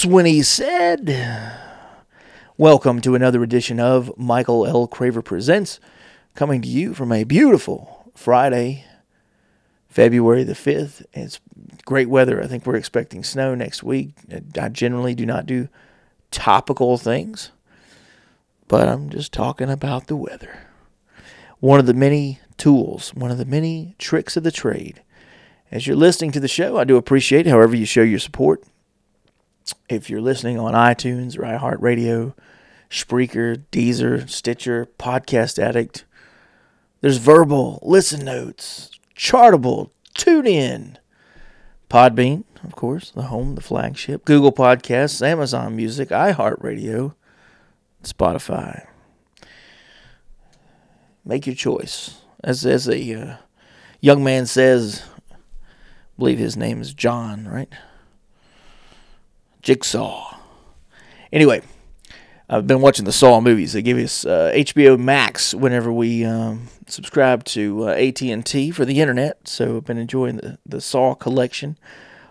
That's when he said, Welcome to another edition of Michael L. Craver Presents, coming to you from a beautiful Friday, February the 5th. It's great weather. I think we're expecting snow next week. I generally do not do topical things, but I'm just talking about the weather. One of the many tools, one of the many tricks of the trade. As you're listening to the show, I do appreciate however you show your support. If you're listening on iTunes or iHeartRadio, Spreaker, Deezer, Stitcher, Podcast Addict, there's verbal, listen notes, Chartable, TuneIn, Podbean, of course, the home, the flagship, Google Podcasts, Amazon Music, iHeartRadio, Spotify. Make your choice. As as a uh, young man says, I believe his name is John, right? Jigsaw. Anyway, I've been watching the Saw movies. They give us uh, HBO Max whenever we um, subscribe to uh, AT&T for the internet. So I've been enjoying the, the Saw collection,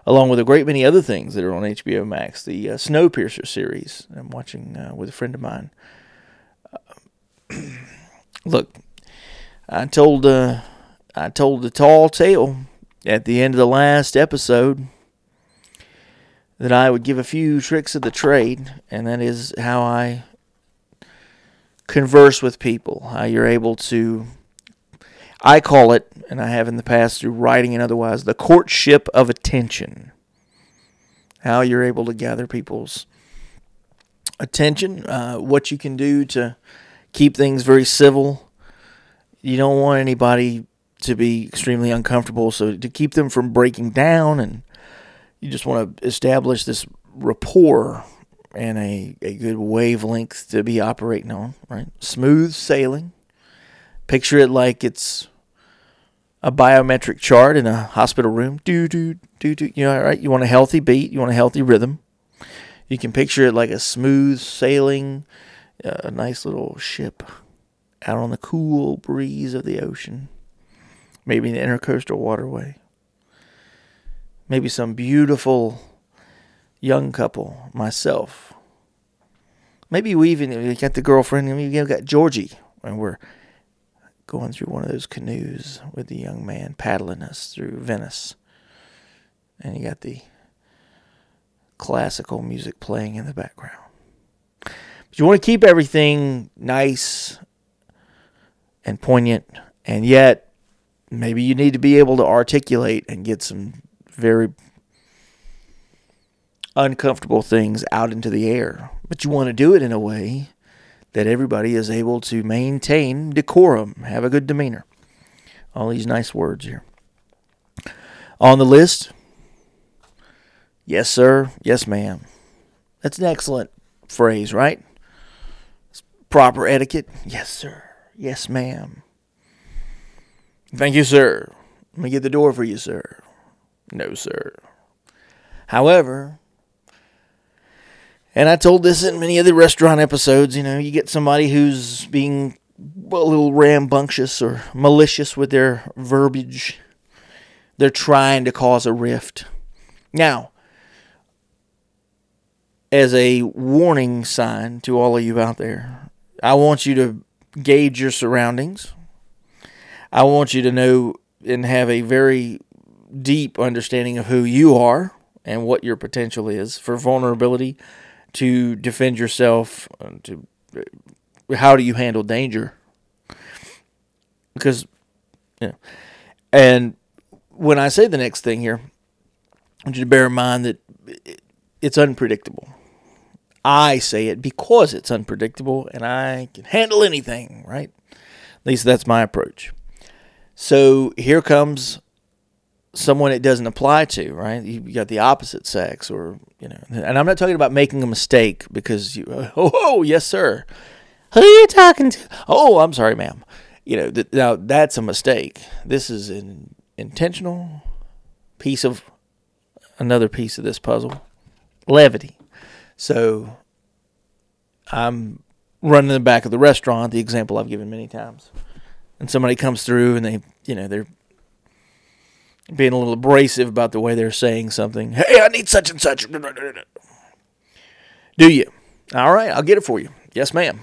along with a great many other things that are on HBO Max. The uh, Snowpiercer series I'm watching uh, with a friend of mine. look, I told uh, I told the tall tale at the end of the last episode that I would give a few tricks of the trade, and that is how I converse with people. How you're able to, I call it, and I have in the past through writing and otherwise, the courtship of attention. How you're able to gather people's attention, uh, what you can do to keep things very civil. You don't want anybody to be extremely uncomfortable, so to keep them from breaking down and you just want to establish this rapport and a, a good wavelength to be operating on, right? Smooth sailing. Picture it like it's a biometric chart in a hospital room. Do, do, do, do. You know, right? You want a healthy beat, you want a healthy rhythm. You can picture it like a smooth sailing, uh, a nice little ship out on the cool breeze of the ocean, maybe an intercoastal waterway maybe some beautiful young couple, myself. Maybe we even got the girlfriend, and we got Georgie, and we're going through one of those canoes with the young man paddling us through Venice. And you got the classical music playing in the background. But you want to keep everything nice and poignant, and yet maybe you need to be able to articulate and get some very uncomfortable things out into the air. But you want to do it in a way that everybody is able to maintain decorum, have a good demeanor. All these nice words here. On the list, yes, sir, yes, ma'am. That's an excellent phrase, right? It's proper etiquette. Yes, sir. Yes, ma'am. Thank you, sir. Let me get the door for you, sir. No, sir. However, and I told this in many of the restaurant episodes, you know, you get somebody who's being a little rambunctious or malicious with their verbiage. They're trying to cause a rift. Now, as a warning sign to all of you out there, I want you to gauge your surroundings. I want you to know and have a very deep understanding of who you are and what your potential is for vulnerability to defend yourself uh, to uh, how do you handle danger? Because you know, and when i say the next thing here i want you to bear in mind that it's unpredictable. I say it because it's unpredictable and i can handle anything right? At least that's my approach. So here comes someone it doesn't apply to, right? You got the opposite sex, or you know, and I'm not talking about making a mistake because you, oh, oh yes, sir. Who are you talking to? Oh, I'm sorry, ma'am. You know, th- now that's a mistake. This is an intentional piece of another piece of this puzzle, levity. So I'm running in the back of the restaurant, the example I've given many times, and somebody comes through and they, you know, they're being a little abrasive about the way they're saying something. Hey, I need such and such. Do you? All right, I'll get it for you. Yes, ma'am.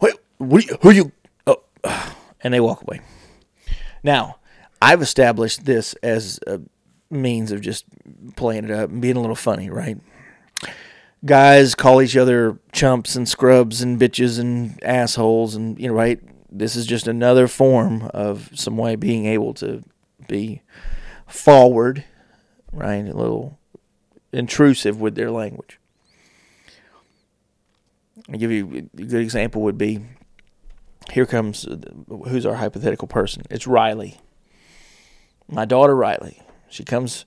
Wait, what you, who you? Oh, and they walk away. Now, I've established this as a means of just playing it up and being a little funny, right? Guys call each other chumps and scrubs and bitches and assholes, and you know, right? This is just another form of some way being able to be forward, right? A little intrusive with their language. I'll give you a good example would be here comes who's our hypothetical person? It's Riley. My daughter Riley. She comes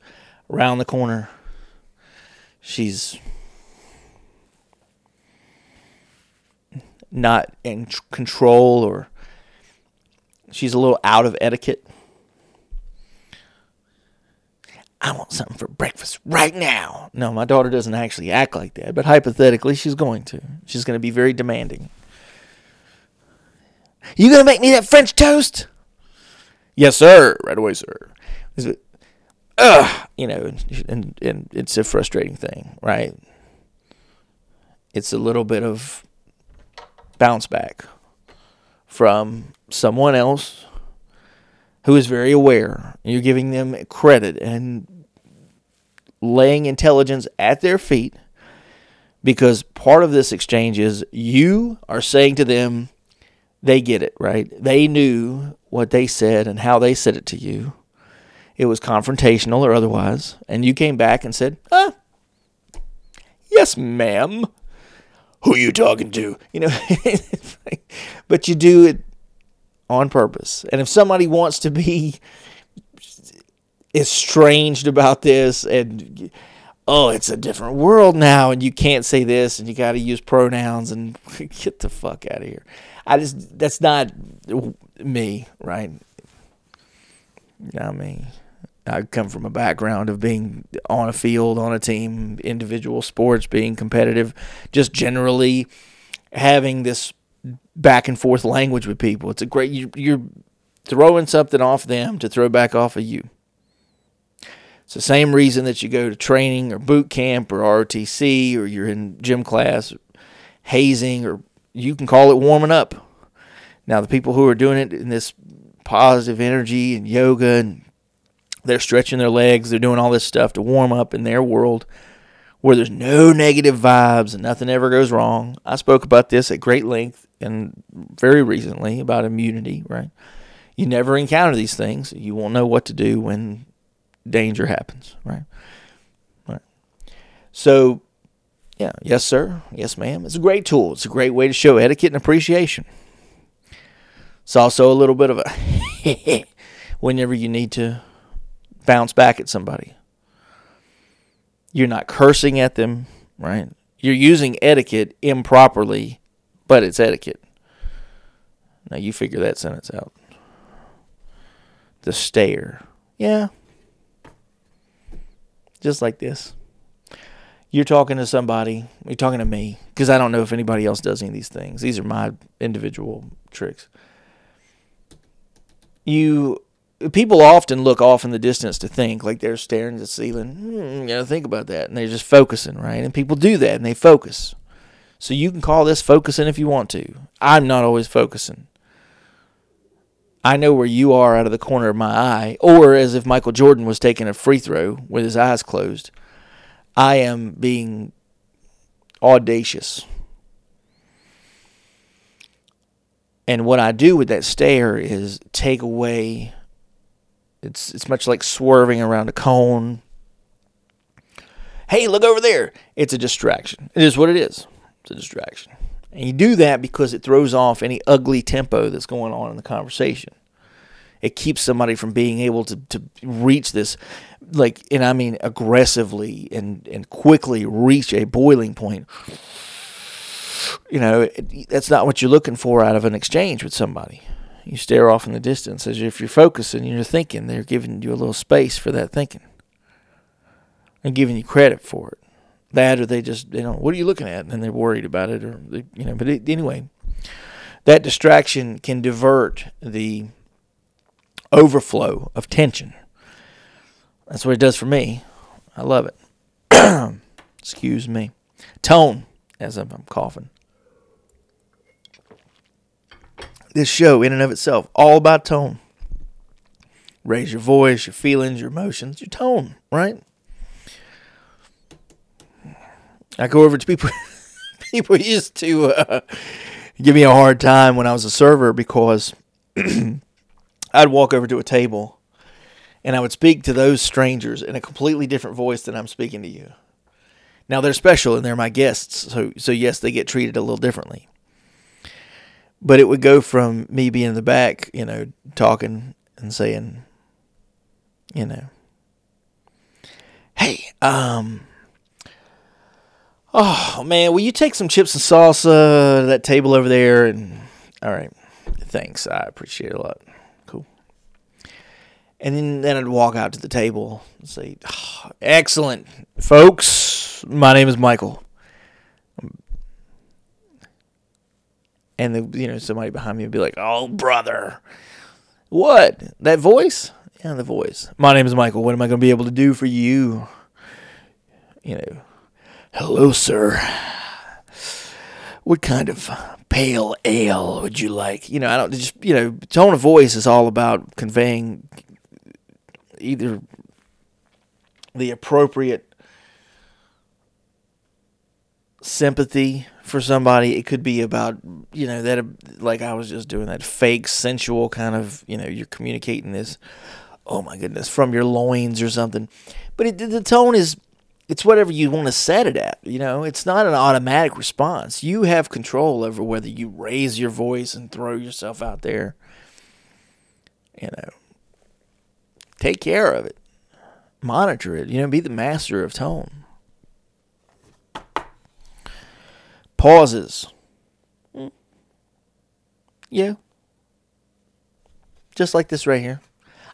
around the corner. She's not in control or she's a little out of etiquette. I want something for breakfast right now. No, my daughter doesn't actually act like that, but hypothetically, she's going to. She's going to be very demanding. You going to make me that French toast? Yes, sir. Right away, sir. It, ugh, you know, and, and it's a frustrating thing, right? It's a little bit of bounce back from someone else who is very aware. You're giving them credit and laying intelligence at their feet because part of this exchange is you are saying to them, they get it, right? They knew what they said and how they said it to you. It was confrontational or otherwise. And you came back and said, ah, yes, ma'am. Who you talking to? You know, but you do it on purpose. And if somebody wants to be estranged about this and oh, it's a different world now and you can't say this and you got to use pronouns and get the fuck out of here. I just that's not me, right? I mean, I come from a background of being on a field, on a team, individual sports, being competitive, just generally having this back and forth language with people. It's a great you, you're throwing something off them to throw back off of you. It's the same reason that you go to training or boot camp or ROTC or you're in gym class, hazing, or you can call it warming up. Now, the people who are doing it in this positive energy and yoga and they're stretching their legs, they're doing all this stuff to warm up in their world where there's no negative vibes and nothing ever goes wrong. I spoke about this at great length and very recently about immunity, right? You never encounter these things. You won't know what to do when danger happens, right? Right. So, yeah, yes, sir. Yes, ma'am. It's a great tool. It's a great way to show etiquette and appreciation. It's also a little bit of a whenever you need to bounce back at somebody. You're not cursing at them, right? You're using etiquette improperly, but it's etiquette. Now you figure that sentence out. The stare. Yeah, just like this. You're talking to somebody, you're talking to me, because I don't know if anybody else does any of these things. These are my individual tricks. You people often look off in the distance to think, like they're staring at the ceiling. Hmm, you think about that, and they're just focusing, right? And people do that, and they focus. So you can call this focusing if you want to. I'm not always focusing. I know where you are out of the corner of my eye, or as if Michael Jordan was taking a free throw with his eyes closed. I am being audacious. And what I do with that stare is take away it's it's much like swerving around a cone. Hey, look over there. It's a distraction. It is what it is. It's a distraction. And you do that because it throws off any ugly tempo that's going on in the conversation. It keeps somebody from being able to, to reach this, like, and I mean aggressively and, and quickly reach a boiling point. You know, it, that's not what you're looking for out of an exchange with somebody. You stare off in the distance as if you're focusing and you're thinking. They're giving you a little space for that thinking and giving you credit for it that or they just you know what are you looking at and they're worried about it or they, you know but it, anyway that distraction can divert the overflow of tension that's what it does for me i love it excuse me Tone, as I'm, I'm coughing. This show, in and of itself, all about tone. Raise your voice, your feelings, your emotions, your tone, right? I go over to people. people used to uh, give me a hard time when I was a server because I'd walk over to a table and I would speak to those strangers in a completely different voice than I'm speaking to you. Now they're special and they're my guests, so so yes, they get treated a little differently. But it would go from me being in the back, you know, talking and saying, you know, hey, um, oh man, will you take some chips and salsa to that table over there? And all right, thanks, I appreciate it a lot. Cool. And then, then I'd walk out to the table and say, oh, excellent, folks. My name is Michael. And the, you know somebody behind me would be like, "Oh, brother, what that voice? Yeah, the voice. My name is Michael. What am I going to be able to do for you? You know, hello, sir. What kind of pale ale would you like? You know, I don't just you know, tone of voice is all about conveying either the appropriate sympathy for somebody. It could be about, you know, that like I was just doing that fake sensual kind of, you know, you're communicating this, oh my goodness, from your loins or something. But it, the tone is, it's whatever you want to set it at. You know, it's not an automatic response. You have control over whether you raise your voice and throw yourself out there. You know, take care of it, monitor it. You know, be the master of tone. Pauses. Mm. Yeah. Just like this right here.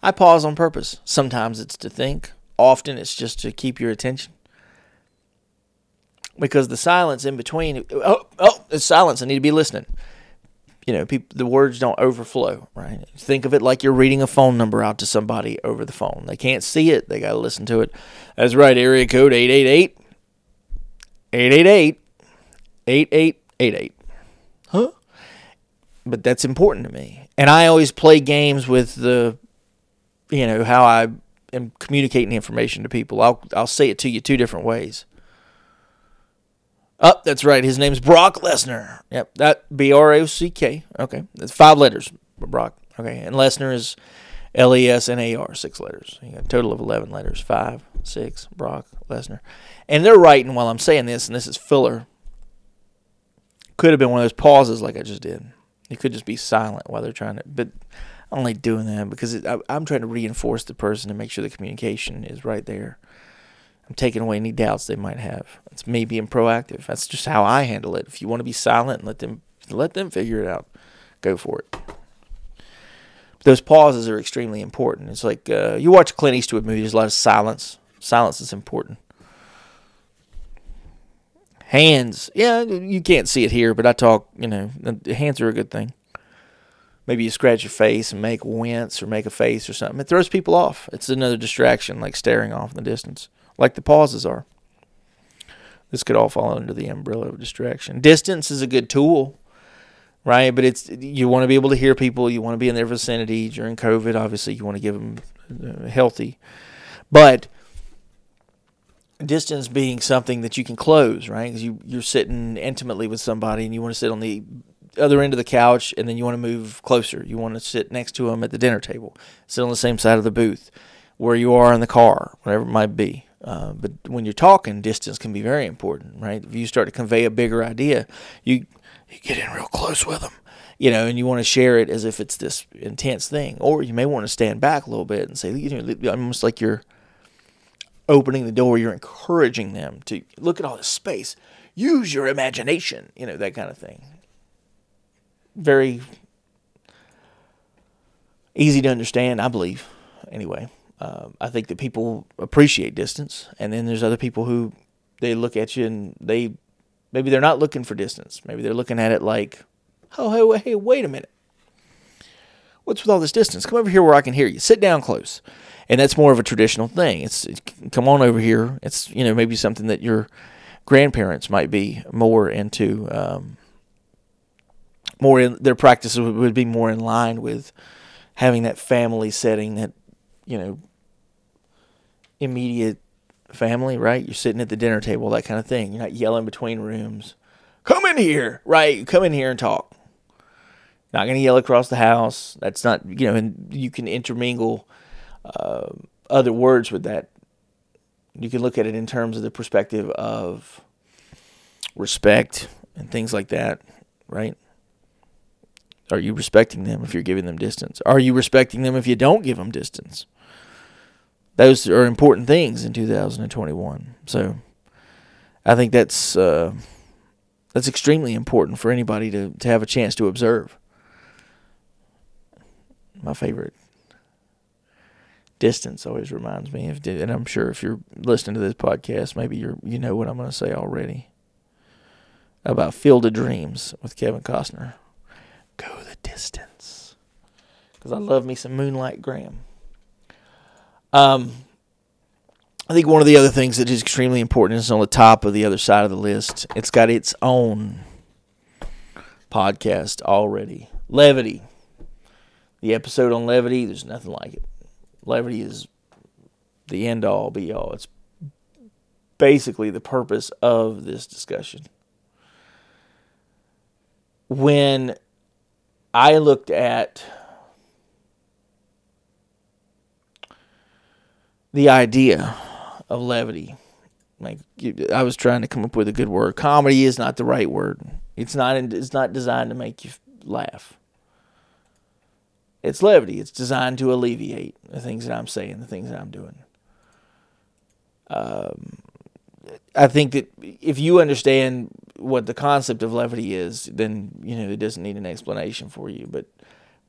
I pause on purpose. Sometimes it's to think, often it's just to keep your attention. Because the silence in between, oh, oh, it's silence. I need to be listening. You know, people, the words don't overflow, right? Think of it like you're reading a phone number out to somebody over the phone. They can't see it, they got to listen to it. That's right, area code 888 888 8888. Huh? But that's important to me. And I always play games with the, you know, how I am communicating information to people. I'll, I'll say it to you two different ways. Oh, that's right. His name's Brock Lesnar. Yep, that B R O C K. Okay, that's five letters. Brock. Okay, and Lesnar is L E S N A R, six letters. You got a total of eleven letters. Five, six. Brock Lesnar, and they're writing while I'm saying this, and this is filler could have been one of those pauses like I just did. You could just be silent while they're trying to, but I don't like doing that because it, I, I'm trying to reinforce the person to make sure the communication is right there. I'm taking away any doubts they might have. It's me being proactive. That's just how I handle it. If you want to be silent and let them let them figure it out, go for it. Those pauses are extremely important. It's like uh, you watch Clint Eastwood movie. There's a lot of silence. Silence is important. Hands, yeah, you can't see it here, but I talk, you know, hands are a good thing. Maybe you scratch your face and make wince or make a face or something. It throws people off. It's another distraction, like staring off in the distance, like the pauses are. This could all fall under the umbrella of distraction. Distance is a good tool, right? But it's you want to be able to hear people. You want to be in their vicinity during COVID. Obviously, you want to give them uh, healthy, but distance being something that you can close, right? Because you you're sitting intimately with somebody and you want to sit on the other end of the couch and then you want to move closer. You want to sit next to them at the dinner table, sit on the same side of the booth, where you are in the car, whatever it might be. Uh, but when you're talking, distance can be very important, right? If you start to convey a bigger idea, you you get in real close with them, you know, and you want to share it as if it's this intense thing, or you may want to stand back a little bit and say, you know, almost like you're opening the door, you're encouraging them to look at all this space, use your imagination, you know, that kind of thing. Very easy to understand, I believe, anyway. Uh, I think that people appreciate distance, and then there's other people who they look at you and they maybe they're not looking for distance. Maybe they're looking at it like, oh, hey, hey, wait a minute. What's with all this distance? Come over here where I can hear you. Sit down close and that's more of a traditional thing. It's, come on over here. It's you know maybe something that you're grandparents might be more into um, more in their practices would be more in line with having that family setting that you know immediate family, right? You're sitting at the dinner table, that kind of thing. You're not yelling between rooms. Come in here, right? Come in here and talk. Not going to yell across the house. That's not, you know, and you can intermingle uh, other words with that. You can look at it in terms of the perspective of respect and things like that, right? Are you respecting them if you're giving them distance? Are you respecting them if you don't give them distance? Those are important things in 2021. So I think that's uh, that's extremely important for anybody to, to have a chance to observe. My favorite distance always reminds me of, and I'm sure if you're listening to this podcast, maybe you're you know what I'm going to say already about Field of Dreams with Kevin Costner. Go the distance, because I love me some Moonlight Graham. Um, I think one of the other things that is extremely important is on the top of the other side of the list. It's got its own podcast already. Levity. The episode on levity, there's nothing like it. Levity is the end all be all. It's basically the purpose of this discussion. When I looked at the idea of levity. Like I was trying to come up with a good word. Comedy is not the right word. It's not. It's not designed to make you laugh. It's levity. It's designed to alleviate the things that I'm saying, the things that I'm doing. Um, I think that if you understand what the concept of levity is, then you know it doesn't need an explanation for you. But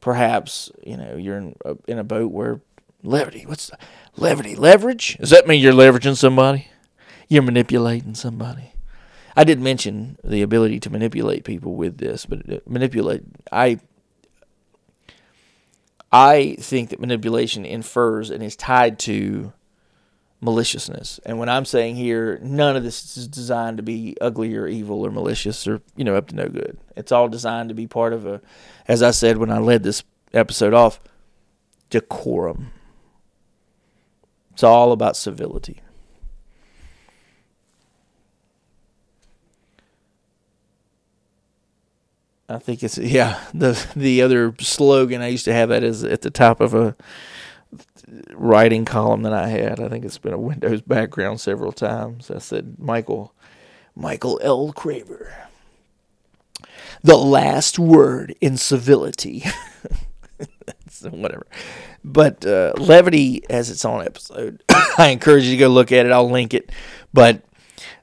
perhaps you know you're in a, in a boat where levity. What's the, levity? Leverage? Does that mean you're leveraging somebody? You're manipulating somebody. I did mention the ability to manipulate people with this, but uh, manipulate. I I think that manipulation infers and is tied to maliciousness. And when I'm saying here, none of this is designed to be ugly or evil or malicious or you know up to no good. It's all designed to be part of a, as I said when I led this episode off, decorum. It's all about civility. I think it's yeah the the other slogan I used to have that is at the top of a writing column that I had. I think it's been a Windows background several times. I said Michael Michael L. Craver. The last word in civility. Whatever. But uh, Levity has its own episode. I encourage you to go look at it. I'll link it. But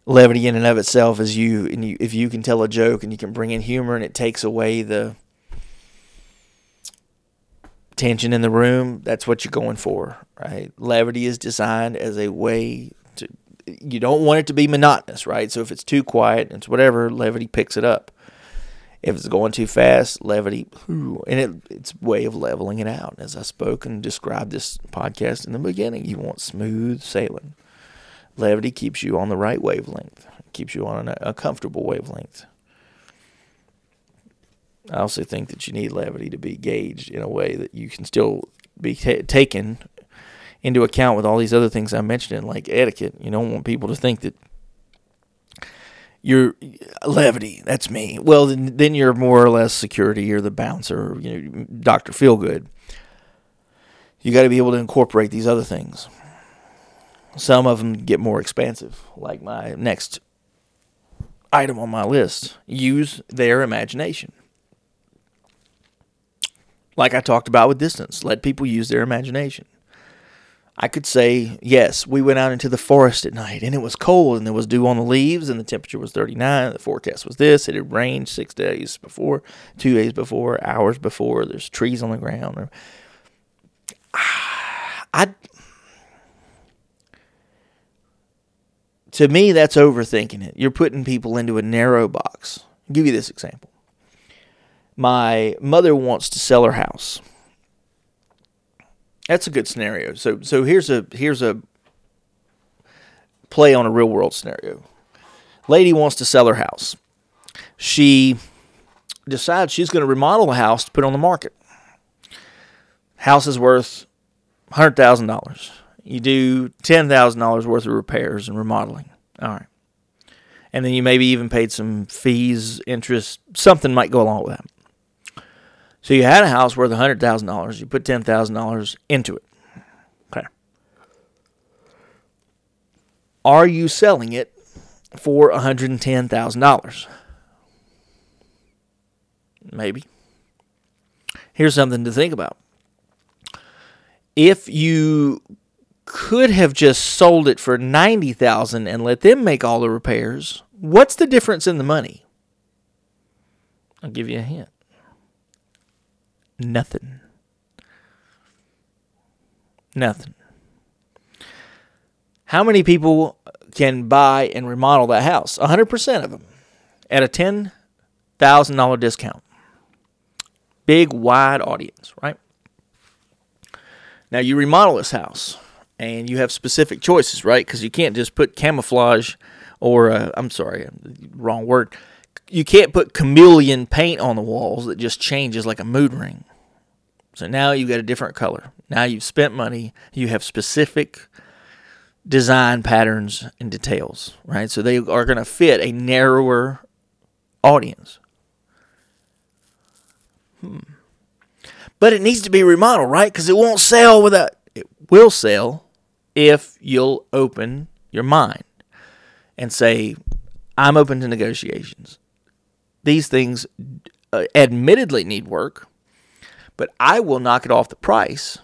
levity in and of itself is you, and you, if you can tell a joke and you can bring in humor and it takes away the tension in the room, that's what you're going for, right? Levity is designed as a way to. You don't want it to be monotonous, right? So if it's too quiet, it's whatever. Levity picks it up. If it's going too fast, levity, and it, it's way of leveling it out. As I spoke and described this podcast in the beginning, you want smooth sailing. Levity keeps you on the right wavelength, keeps you on a, a comfortable wavelength. I also think that you need levity to be gauged in a way that you can still be t- taken into account with all these other things I mentioned, like etiquette. You don't want people to think that you're levity. That's me. Well, then, then you're more or less security. You're the bouncer. You know, Doctor Feelgood. You got to be able to incorporate these other things. Some of them get more expansive, like my next item on my list. Use their imagination. Like I talked about with distance, let people use their imagination. I could say, yes, we went out into the forest at night and it was cold and there was dew on the leaves and the temperature was 39. The forecast was this. It had rained six days before, two days before, hours before. There's trees on the ground. I, to me, that's overthinking it. You're putting people into a narrow box. I'll give you this example. My mother wants to sell her house that's a good scenario. So so here's a here's a play on a real world scenario. Lady wants to sell her house. She decides she's going to remodel the house to put on the market. House is worth $100,000. You do $10,000 worth of repairs and remodeling. All right. And then you maybe even paid some fees, interest, something might go along with that. So you had a house worth $100,000. You put $10,000 into it. Okay. Are you selling it for $110,000? Maybe. Here's something to think about. If you could have just sold it for 90,000 and let them make all the repairs, what's the difference in the money? I'll give you a hint. Nothing. Nothing. How many people can buy and remodel that house? 100% of them at a $10,000 discount. Big, wide audience, right? Now you remodel this house and you have specific choices, right? Because you can't just put camouflage or, uh, I'm sorry, wrong word. You can't put chameleon paint on the walls that just changes like a mood ring. So now you've got a different color. Now you've spent money. You have specific design patterns and details, right? So they are going to fit a narrower audience. Hmm. But it needs to be remodeled, right? Because it won't sell without. It will sell if you'll open your mind and say, I'm open to negotiations. These things uh, admittedly need work, but I will knock it off the price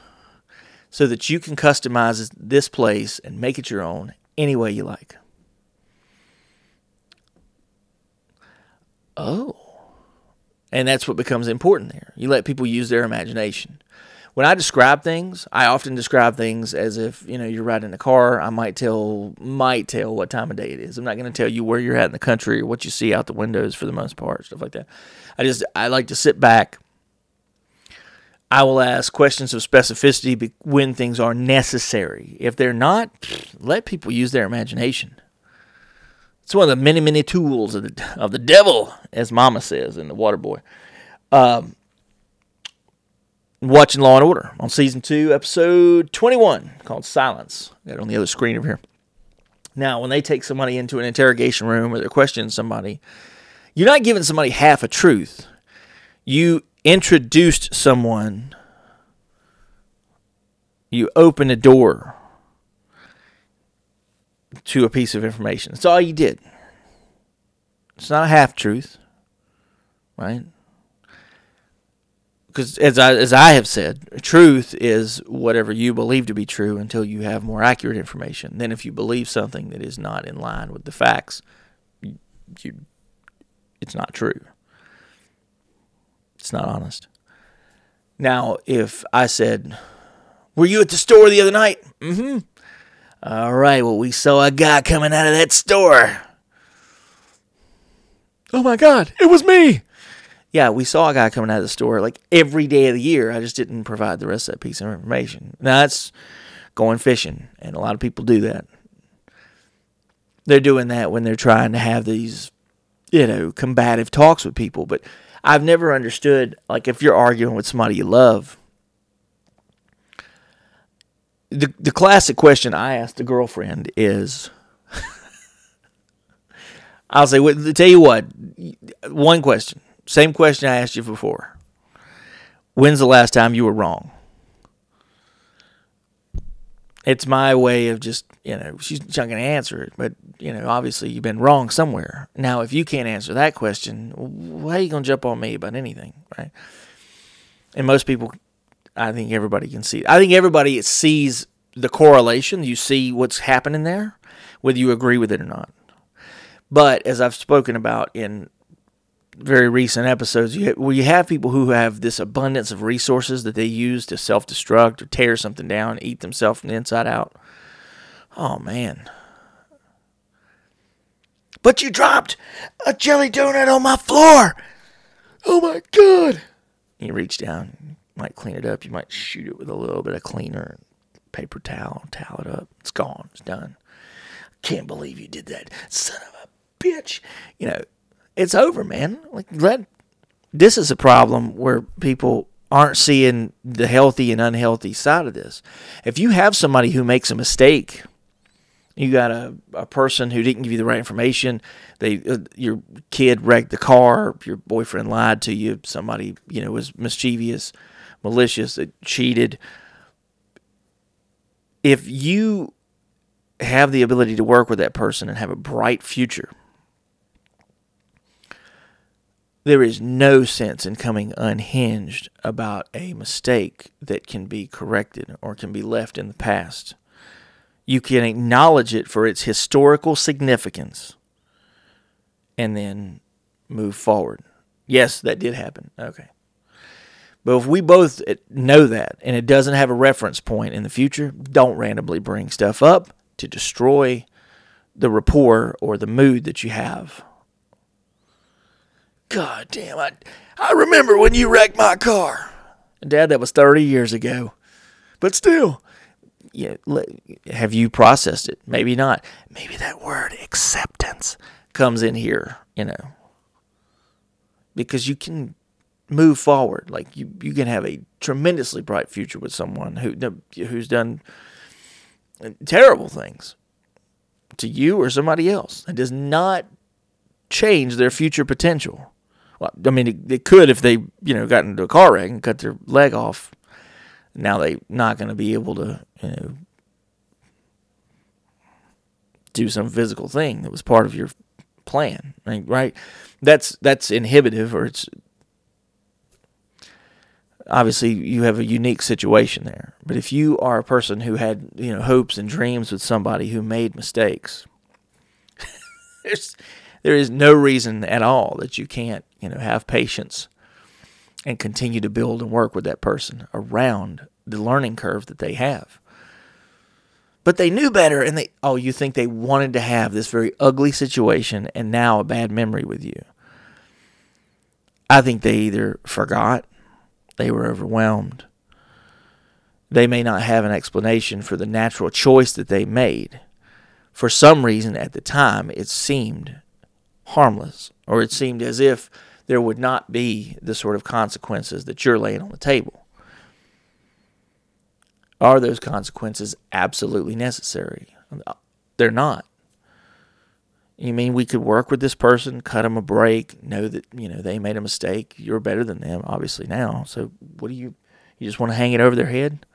so that you can customize this place and make it your own any way you like. Oh. And that's what becomes important there. You let people use their imagination. When I describe things, I often describe things as if, you know, you're riding in a car. I might tell might tell what time of day it is. I'm not going to tell you where you're at in the country or what you see out the windows for the most part, stuff like that. I just I like to sit back. I will ask questions of specificity when things are necessary. If they're not, let people use their imagination. It's one of the many, many tools of the of the devil, as Mama says in the Water Boy. Um, watching Law and Order on season two, episode twenty-one, called Silence. Got it on the other screen over here. Now, when they take somebody into an interrogation room or they're questioning somebody, you're not giving somebody half a truth. You introduced someone. You open a door to a piece of information. That's all you did. It's not a half truth, right? Because as I, as I have said, truth is whatever you believe to be true until you have more accurate information. Then, if you believe something that is not in line with the facts, you, it's not true. It's not honest. Now, if I said, "Were you at the store the other night?" Mm-hmm. All right, well, we saw a guy coming out of that store. Oh my God, it was me. Yeah, we saw a guy coming out of the store like every day of the year. I just didn't provide the rest of that piece of information. Now, that's going fishing, and a lot of people do that. They're doing that when they're trying to have these, you know, combative talks with people. But I've never understood, like, if you're arguing with somebody you love, the the classic question I ask the girlfriend is, I'll say, tell you what, one question, same question I asked you before. When's the last time you were wrong? It's my way of just, you know, she's not going to answer it, but, you know, obviously you've been wrong somewhere. Now, if you can't answer that question, how are you going to jump on me about anything, right? And most people I think everybody can see. I think everybody sees the correlation. You see what's happening there, whether you agree with it or not. But as I've spoken about in very recent episodes, you well, you have people who have this abundance of resources that they use to self destruct or tear something down, eat themselves from the inside out. Oh man. But you dropped a jelly donut on my floor. Oh my god. You reach down, you might clean it up. You might shoot it with a little bit of cleaner, paper towel, towel it up. It's gone. It's done. Can't believe you did that, son of a bitch. You know, it's over, man. Like let this is a problem where people aren't seeing the healthy and unhealthy side of this. If you have somebody who makes a mistake, you got a, a person who didn't give you the right information, they uh, your kid wrecked the car, your boyfriend lied to you, somebody, you know, was mischievous, malicious, that cheated. If you have the ability to work with that person and have a bright future, there is no sense in coming unhinged about a mistake that can be corrected or can be left in the past. You can acknowledge it for its historical significance and then move forward. Yes, that did happen. Okay. But if we both know that and it doesn't have a reference point in the future, don't randomly bring stuff up to destroy the rapport or the mood that you have God damn, I, I remember when you wrecked my car. Dad, that was 30 years ago. But still, yeah, have you processed it? Maybe not. Maybe that word acceptance comes in here, you know. Because you can move forward. Like you, you can have a tremendously bright future with someone who who's done terrible things to you or somebody else. It does not change their future potential. Well, I mean, it, it could if they, you know, got into a car wreck and cut their leg off. Now they're not going to be able to, you know, do some physical thing that was part of your plan, right? That's that's inhibitive, or it's obviously you have a unique situation there. But if you are a person who had you know hopes and dreams with somebody who made mistakes, there's there is no reason at all that you can't, you know, have patience and continue to build and work with that person around the learning curve that they have. But they knew better and they oh, you think they wanted to have this very ugly situation and now a bad memory with you. I think they either forgot, they were overwhelmed. They may not have an explanation for the natural choice that they made. For some reason at the time, it seemed harmless, or it seemed as if there would not be the sort of consequences that you're laying on the table. Are those consequences absolutely necessary? They're not. You mean we could work with this person, cut them a break, know that you know they made a mistake. You're better than them, obviously now. So what do you? You just want to hang it over their head?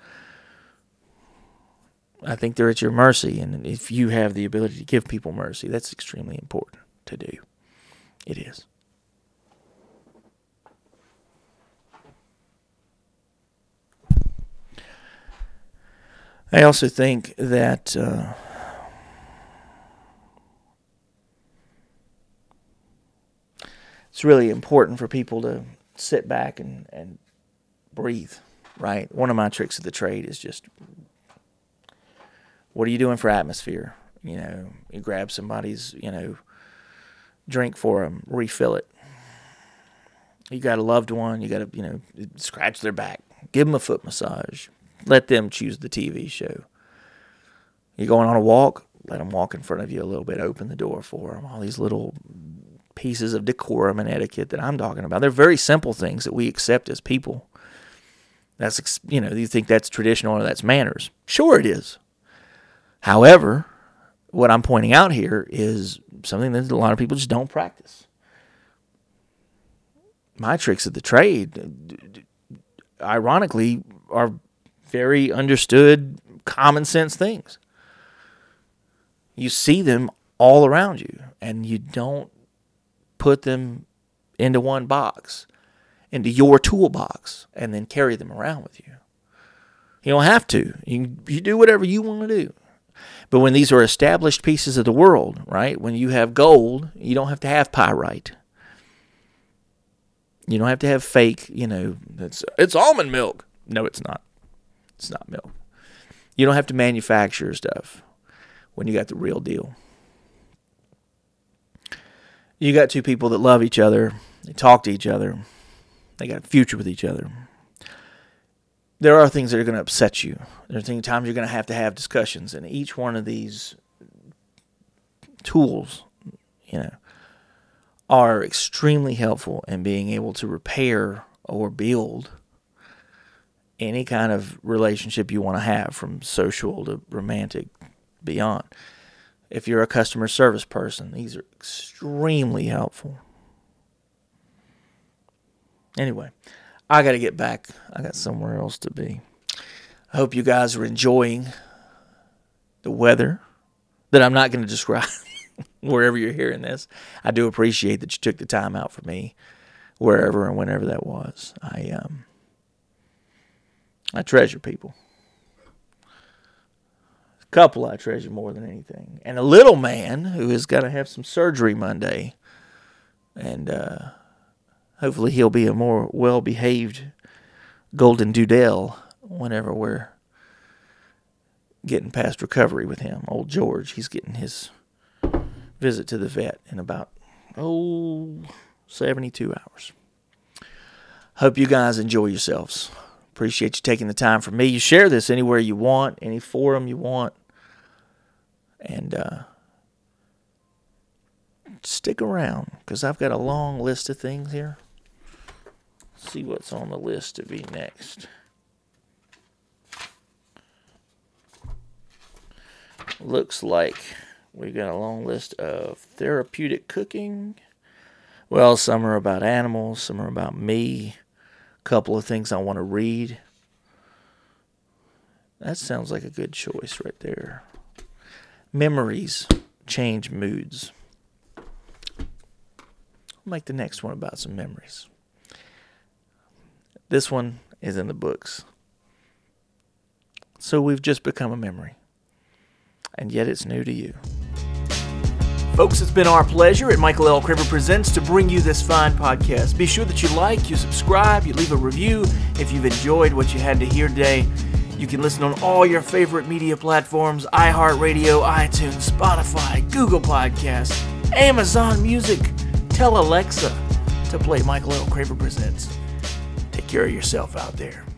I think they're at your mercy, and if you have the ability to give people mercy, that's extremely important to do. It is. I also think that uh, it's really important for people to sit back and, and breathe, right? One of my tricks of the trade is just what are you doing for atmosphere? You know, you grab somebody's, you know, drink for them, refill it. You got a loved one, you got to, you know, scratch their back, give them a foot massage, let them choose the TV show. You're going on a walk, let them walk in front of you a little bit, open the door for them. All these little pieces of decorum and etiquette that I'm talking about. They're very simple things that we accept as people. That's, you know, you think that's traditional or that's manners. Sure, it is. However, what I'm pointing out here is something that a lot of people just don't practice. My tricks of the trade, ironically, are very understood, common sense things. You see them all around you, and you don't put them into one box, into your toolbox, and then carry them around with you. You don't have to. You, you do whatever you want to do. But when these are established pieces of the world, right? When you have gold, you don't have to have pyrite. You don't have to have fake, you know, it's it's almond milk. No, it's not. It's not milk. You don't have to manufacture stuff when you got the real deal. You got two people that love each other, they talk to each other, they got a future with each other there are things that are going to upset you. There are times you're going to have to have discussions, and each one of these tools, you know, are extremely helpful in being able to repair or build any kind of relationship you want to have from social to romantic beyond. If you're a customer service person, these are extremely helpful. Anyway, I got to get back. I got somewhere else to be. I hope you guys are enjoying the weather that I'm not going to describe wherever you're hearing this. I do appreciate that you took the time out for me, wherever and whenever that was. I um, I treasure people. A couple I treasure more than anything, and a little man who is going to have some surgery Monday, and uh, hopefully he'll be a more well-behaved golden doodle whenever we're getting past recovery with him. Old George, he's getting his visit to the vet in about, oh, 72 hours. Hope you guys enjoy yourselves. Appreciate you taking the time for me. You share this anywhere you want, any forum you want. And uh, stick around because I've got a long list of things here. See what's on the list to be next. looks like we've got a long list of therapeutic cooking. Well, some are about animals, some are about me. A couple of things I want to read. That sounds like a good choice right there. Memories change moods. I'll make the next one about some memories. This one is in the books. So we've just become a memory and yet it's new to you. Folks, it's been our pleasure at Michael L. Craver Presents to bring you this fine podcast. Be sure that you like, you subscribe, you leave a review if you've enjoyed what you had to hear today. You can listen on all your favorite media platforms iHeartRadio, iTunes, Spotify, Google Podcasts, Amazon Music. Tell Alexa to play Michael L. Craver Presents. Of yourself out there.